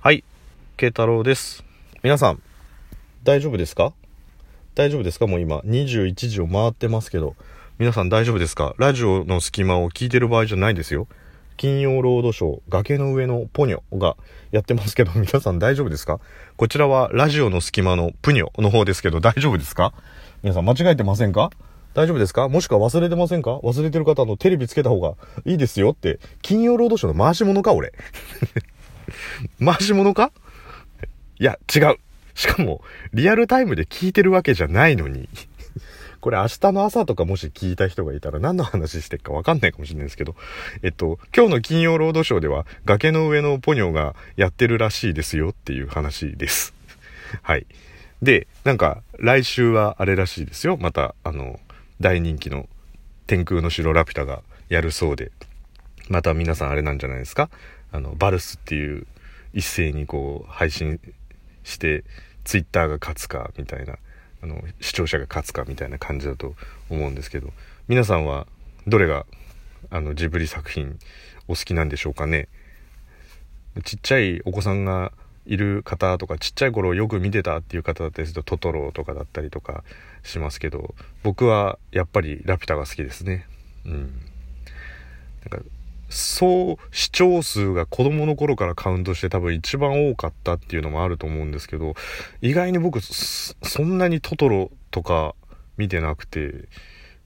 はい、慶太郎です。皆さん、大丈夫ですか？大丈夫ですか？もう今、21時を回ってますけど、皆さん大丈夫ですか？ラジオの隙間を聞いてる場合じゃないですよ。金曜ロードショー、崖の上のポニョがやってますけど、皆さん大丈夫ですか？こちらはラジオの隙間のプニョの方ですけど、大丈夫ですか？皆さん間違えてませんか？大丈夫ですか？もしくは忘れてませんか？忘れてる方のテレビつけた方がいいですよって、金曜ロードショーの回し物か俺。回し物か？いや、違う。しかも、リアルタイムで聞いてるわけじゃないのに。これ明日の朝とかもし聞いた人がいたら何の話してるかわかんないかもしれないですけど、えっと、今日の金曜ロードショーでは崖の上のポニョがやってるらしいですよっていう話です。はい。で、なんか来週はあれらしいですよ。また、あの、大人気の天空の城ラピュタがやるそうで、また皆さんあれなんじゃないですか？あの、バルスっていう一斉にこう配信して、ツイッターが勝つかみたいな、あの、視聴者が勝つかみたいな感じだと思うんですけど、皆さんはどれがあのジブリ作品お好きなんでしょうかね？ちっちゃいお子さんがいる方とかちっちゃい頃よく見てたっていう方だったりするとトトロとかだったりとかしますけど僕はやっぱりラピュタが好きですね。うん。なんか総視聴数が子供の頃からカウントして多分一番多かったっていうのもあると思うんですけど意外に僕そんなにトトロとか見てなくて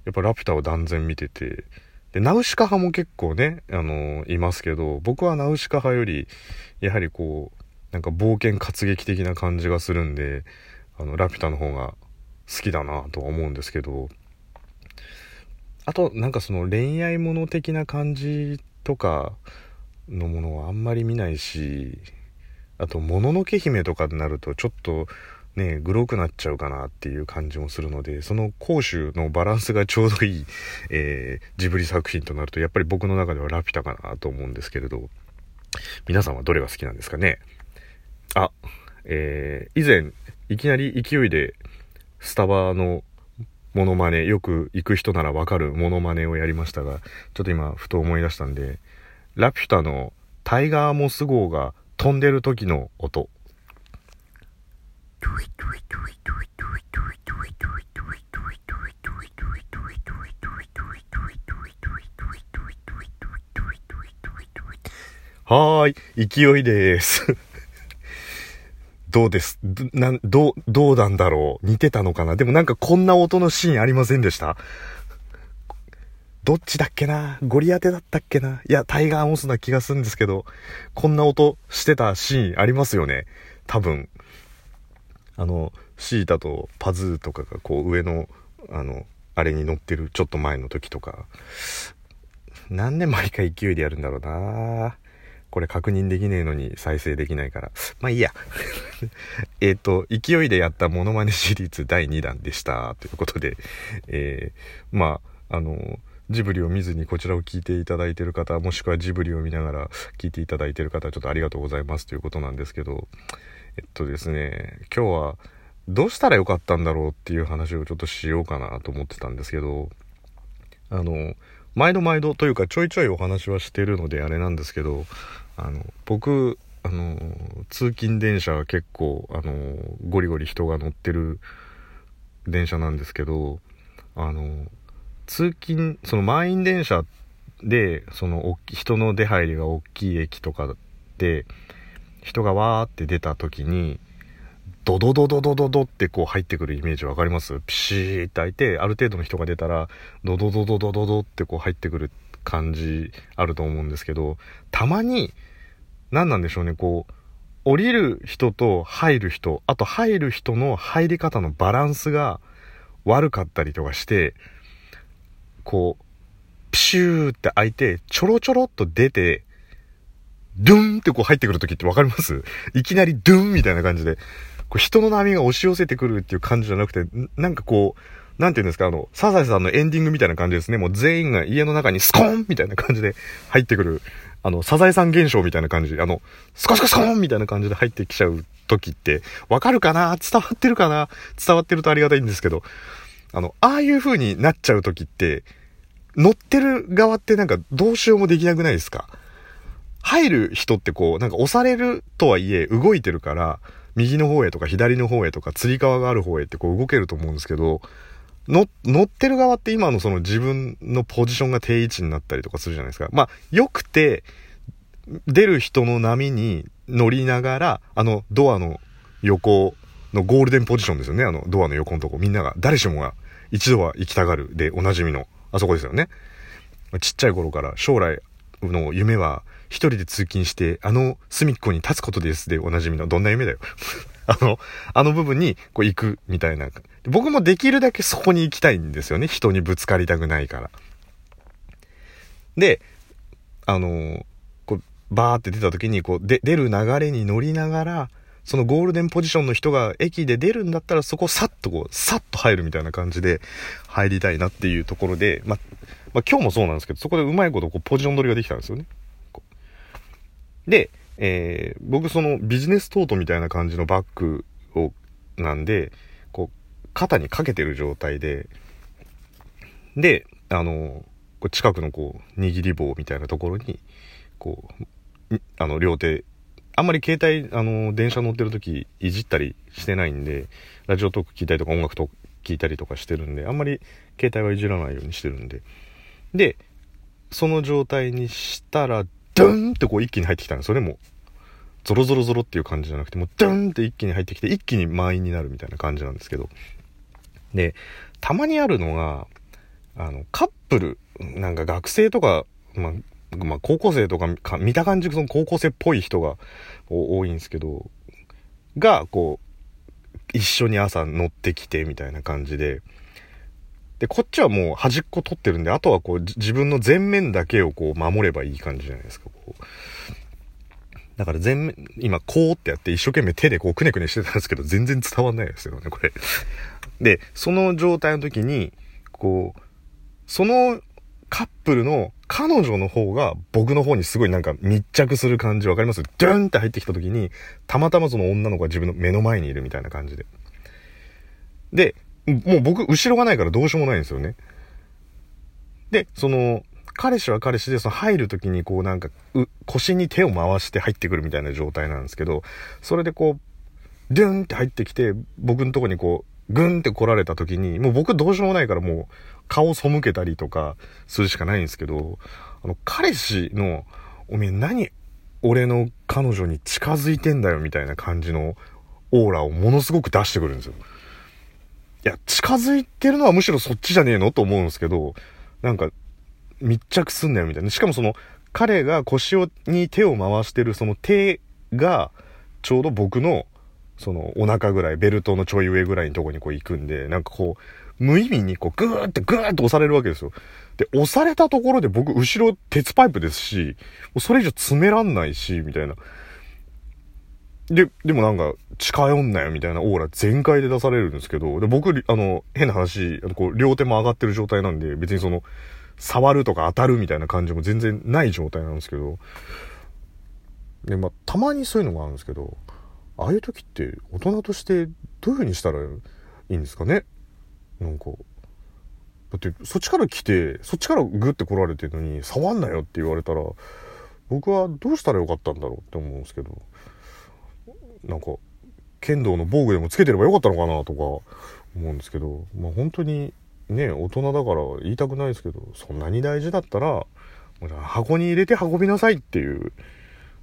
やっぱラピュタを断然見ててでナウシカ派も結構ねあのいますけど僕はナウシカ派よりやはりこうなんか冒険活劇的な感じがするんであのラピュタの方が好きだなとは思うんですけどあとなんかその恋愛もの的な感じとかのものはあんまり見ないしあと「もののけ姫」とかになるとちょっとねグロくなっちゃうかなっていう感じもするのでその攻守のバランスがちょうどいい、えージブリ作品となるとやっぱり僕の中ではラピュタかなと思うんですけれど皆さんはどれが好きなんですかね？あえー以前いきなり勢いでスタバのモノマネよく行く人ならわかるモノマネをやりましたがちょっと今ふと思い出したんでラピュタのタイガーモス号が飛んでる時の音。はーい勢いです。どうです？どなどうどうなんだろう？似てたのかな？でもなんかこんな音のシーンありませんでした？どっちだっけな？ゴリ当てだったっけな？いや、タイガーモスな気がするんですけど、こんな音してたシーンありますよね？多分。あの、シータとパズーとかがこう上の、あの、あれに乗ってるちょっと前の時とか。何年毎回勢いでやるんだろうな。これ確認できねえのに再生できないから。まあいいや。えっと、勢いでやったモノマネシリーズ第2弾でした。ということで、えー、まあ、あの、ジブリを見ずにこちらを聞いていただいてる方、もしくはジブリを見ながら聞いていただいてる方、ちょっとありがとうございますということなんですけど、えっとですね、今日はどうしたらよかったんだろうっていう話をちょっとしようかなと思ってたんですけど、あの、毎度毎度というかちょいちょいお話はしてるのであれなんですけど、あの、僕、あの、通勤電車は結構、あの、ゴリゴリ人が乗ってる電車なんですけど、あの、通勤、その満員電車で、その大き人の出入りが大きい駅とかで、人がわーって出た時に、ドドドドドドドってこう入ってくるイメージわかります？ピシーって開いて、ある程度の人が出たら、ドドドドドドドってこう入ってくる感じあると思うんですけど、たまに、何なんでしょうね、こう、降りる人と入る人、あと入る人の入り方のバランスが悪かったりとかして、こう、プシューって開いて、ちょろちょろっと出て、ドゥンってこう入ってくる時ってわかります？いきなりドゥンみたいな感じで、こう人の波が押し寄せてくるっていう感じじゃなくて、なんかこう、なんていうんですか、あの、サザエさんのエンディングみたいな感じですね。もう全員が家の中にスコーンみたいな感じで 入ってくる、あの、サザエさん現象みたいな感じ、あの、スコスコスコーンみたいな感じで入ってきちゃう時って、わかるかな？伝わってるかな？伝わってるとありがたいんですけど、あの、ああいう風になっちゃう時って、乗ってる側ってなんかどうしようもできなくないですか？入る人ってこう、なんか押されるとはいえ動いてるから、右の方へとか左の方へとか、釣り革がある方へってこう動けると思うんですけど、乗ってる側って今のその自分のポジションが定位置になったりとかするじゃないですか。まあ、良くて、出る人の波に乗りながら、あのドアの横のゴールデンポジションですよね。あのドアの横のとこ。みんなが、誰しもが一度は行きたがるでおなじみの、あそこですよね。ちっちゃい頃から将来の夢は一人で通勤してあの隅っこに立つことですでおなじみのどんな夢だよ。あの、あの部分にこう行くみたいな。僕もできるだけそこに行きたいんですよね。人にぶつかりたくないから。で、あの、こう、バーって出た時に、こう、で、出る流れに乗りながら、そのゴールデンポジションの人が駅で出るんだったらそこをさっとこう、さっと入るみたいな感じで入りたいなっていうところで、ま、まあ、今日もそうなんですけど、そこでうまいことこうポジション取りができたんですよね。で、えー、僕そのビジネストートみたいな感じのバッグを、なんで、こう、肩にかけてる状態で、で、あの、こう近くのこう、握り棒みたいなところに、こう、あの、両手、あんまり携帯、あの、電車乗ってる時いじったりしてないんで、ラジオトーク聞いたりとか音楽と聞いたりとかしてるんで、あんまり携帯はいじらないようにしてるんで。で、その状態にしたら、ドゥンってこう一気に入ってきたんですよね、もう。ゾロゾロゾロっていう感じじゃなくて、もうドゥンって一気に入ってきて、一気に満員になるみたいな感じなんですけど。で、たまにあるのが、あの、カップル、なんか学生とか、まあ、まあ、高校生とかか、見た感じその高校生っぽい人が多いんですけど、が、こう、一緒に朝乗ってきてみたいな感じで、で、こっちはもう端っこ取ってるんで、あとはこう自分の前面だけをこう守ればいい感じじゃないですか、こう。だから前面、今こうってやって一生懸命手でこうくねくねしてたんですけど、全然伝わんないですよね、これ。で、その状態の時に、こう、そのカップルの彼女の方が僕の方にすごいなんか密着する感じわかります？ドゥンって入ってきた時に、たまたまその女の子が自分の目の前にいるみたいな感じで。で、もう僕、後ろがないからどうしようもないんですよね。で、その、彼氏は彼氏で、その入る時にこうなんか、腰に手を回して入ってくるみたいな状態なんですけど、それでこう、ドゥンって入ってきて、僕のとこにこう、グンって来られた時に、もう僕どうしようもないからもう、顔背けたりとかするしかないんですけど、あの、彼氏の、おめえ何、俺の彼女に近づいてんだよみたいな感じのオーラをものすごく出してくるんですよ。いや、近づいてるのはむしろそっちじゃねえのと思うんですけど、なんか、密着すんなよみたいな。しかもその、彼が腰をに手を回してるその手が、ちょうど僕の、その、お腹ぐらい、ベルトのちょい上ぐらいのとこにこう行くんで、なんかこう、無意味にこう、ぐーってぐーって押されるわけですよ。で、押されたところで僕、後ろ鉄パイプですし、それ以上詰めらんないし、みたいな。で、でもなんか、近寄んなよみたいなオーラ全開で出されるんですけど、で僕、あの、変な話、あのこう両手も上がってる状態なんで、別にその、触るとか当たるみたいな感じも全然ない状態なんですけど、で、まあ、たまにそういうのがあるんですけど、ああいう時って大人としてどういう風にしたらいいんですかね？なんか。だって、そっちから来て、そっちからグッて来られてるのに、触んなよって言われたら、僕はどうしたらよかったんだろうって思うんですけど。なんか剣道の防具でもつけてればよかったのかなとか思うんですけどまあ本当にね大人だから言いたくないですけどそんなに大事だったら箱に入れて運びなさいっていう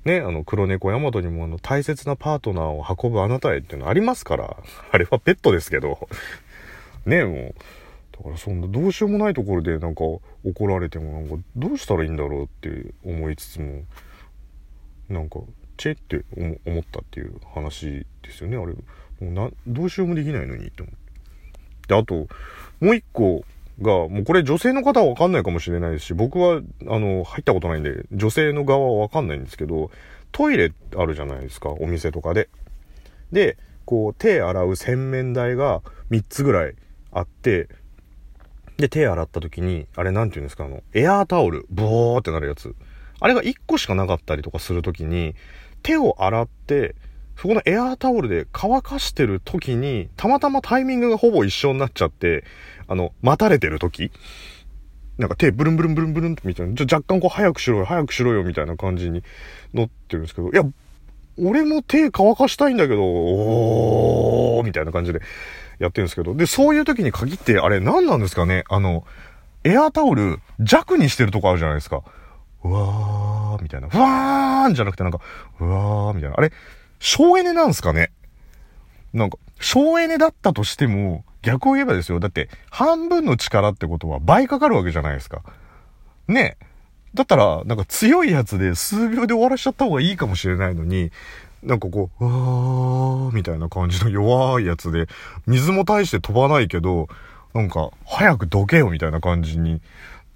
ねあの黒猫ヤマトにもあの大切なパートナーを運ぶあなたへっていうのありますからあれはペットですけどねもうだからそんなどうしようもないところでなんか怒られてもなんかどうしたらいいんだろうって思いつつもなんかチェって思ったっていう話ですよね。あれもうなどうしようもできないのにって思ってであともう一個がもうこれ女性の方は分かんないかもしれないですし僕はあの入ったことないんで女性の側は分かんないんですけどトイレあるじゃないですかお店とかで。でこう手洗う洗面台が3つぐらいあってで手洗った時にあれ何て言うんですかあのエアータオルボーってなるやつ。あれが1個しかなかったりとかする時に手を洗って、そこのエアータオルで乾かしてる時に、たまたまタイミングがほぼ一緒になっちゃって、あの、待たれてる時。なんか手ブルンブルンブルンブルンみたいな、じゃ若干こう早くしろよ、早くしろよみたいな感じに乗ってるんですけど、いや、俺も手乾かしたいんだけど、おーみたいな感じでやってるんですけど、で、そういう時に限って、あれ何なんですかね？あの、エアータオル弱にしてるとこあるじゃないですか。うわーみたいな。ふわーんじゃなくてなんか、うわーみたいな。あれ、省エネなんすかね？なんか、省エネだったとしても、逆を言えばですよ。だって、半分の力ってことは倍かかるわけじゃないですか。ねだったら、なんか強いやつで数秒で終わらしちゃった方がいいかもしれないのに、なんかこう、うわーみたいな感じの弱いやつで、水も大して飛ばないけど、なんか、早くどけよみたいな感じに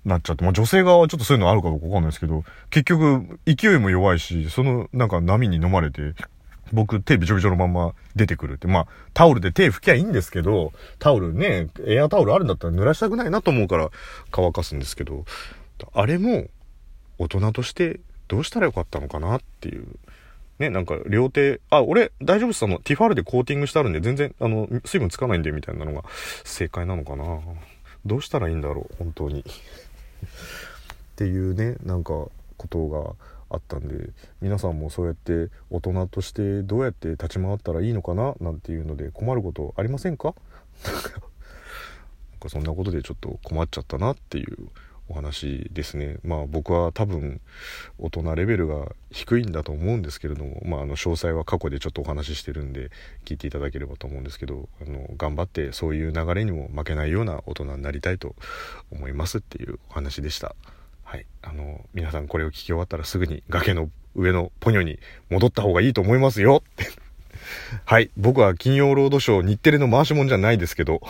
なっちゃって、まあ女性側はちょっとそういうのあるかどうかわかんないですけど、結局、勢いも弱いし、その、なんか波に飲まれて、僕手びちょびちょのまま出てくるって。まあ、タオルで手拭きゃいいんですけど、タオルね、エアタオルあるんだったら濡らしたくないなと思うから乾かすんですけど、あれも大人としてどうしたらよかったのかなっていう。ね、なんか両手、あ、俺大丈夫っす、あの、ティファールでコーティングしてあるんで全然、あの、水分つかないんでみたいなのが正解なのかな。どうしたらいいんだろう、本当に。っていうね、なんかことがあったんで皆さんもそうやって大人としてどうやって立ち回ったらいいのかななんていうので困ることありませ んか？なんかそんなことでちょっと困っちゃったなっていうお話ですねまあ僕は多分大人レベルが低いんだと思うんですけれどもまああの詳細は過去でちょっとお話ししてるんで聞いていただければと思うんですけどあの頑張ってそういう流れにも負けないような大人になりたいと思いますっていうお話でした。はい。あの、皆さんこれを聞き終わったらすぐに崖の上のポニョに戻った方がいいと思いますよってはい。僕は金曜ロードショー日テレの回しもんじゃないですけど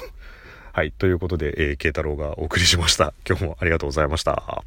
はい。ということで、えー、慶太郎がお送りしました。今日もありがとうございました。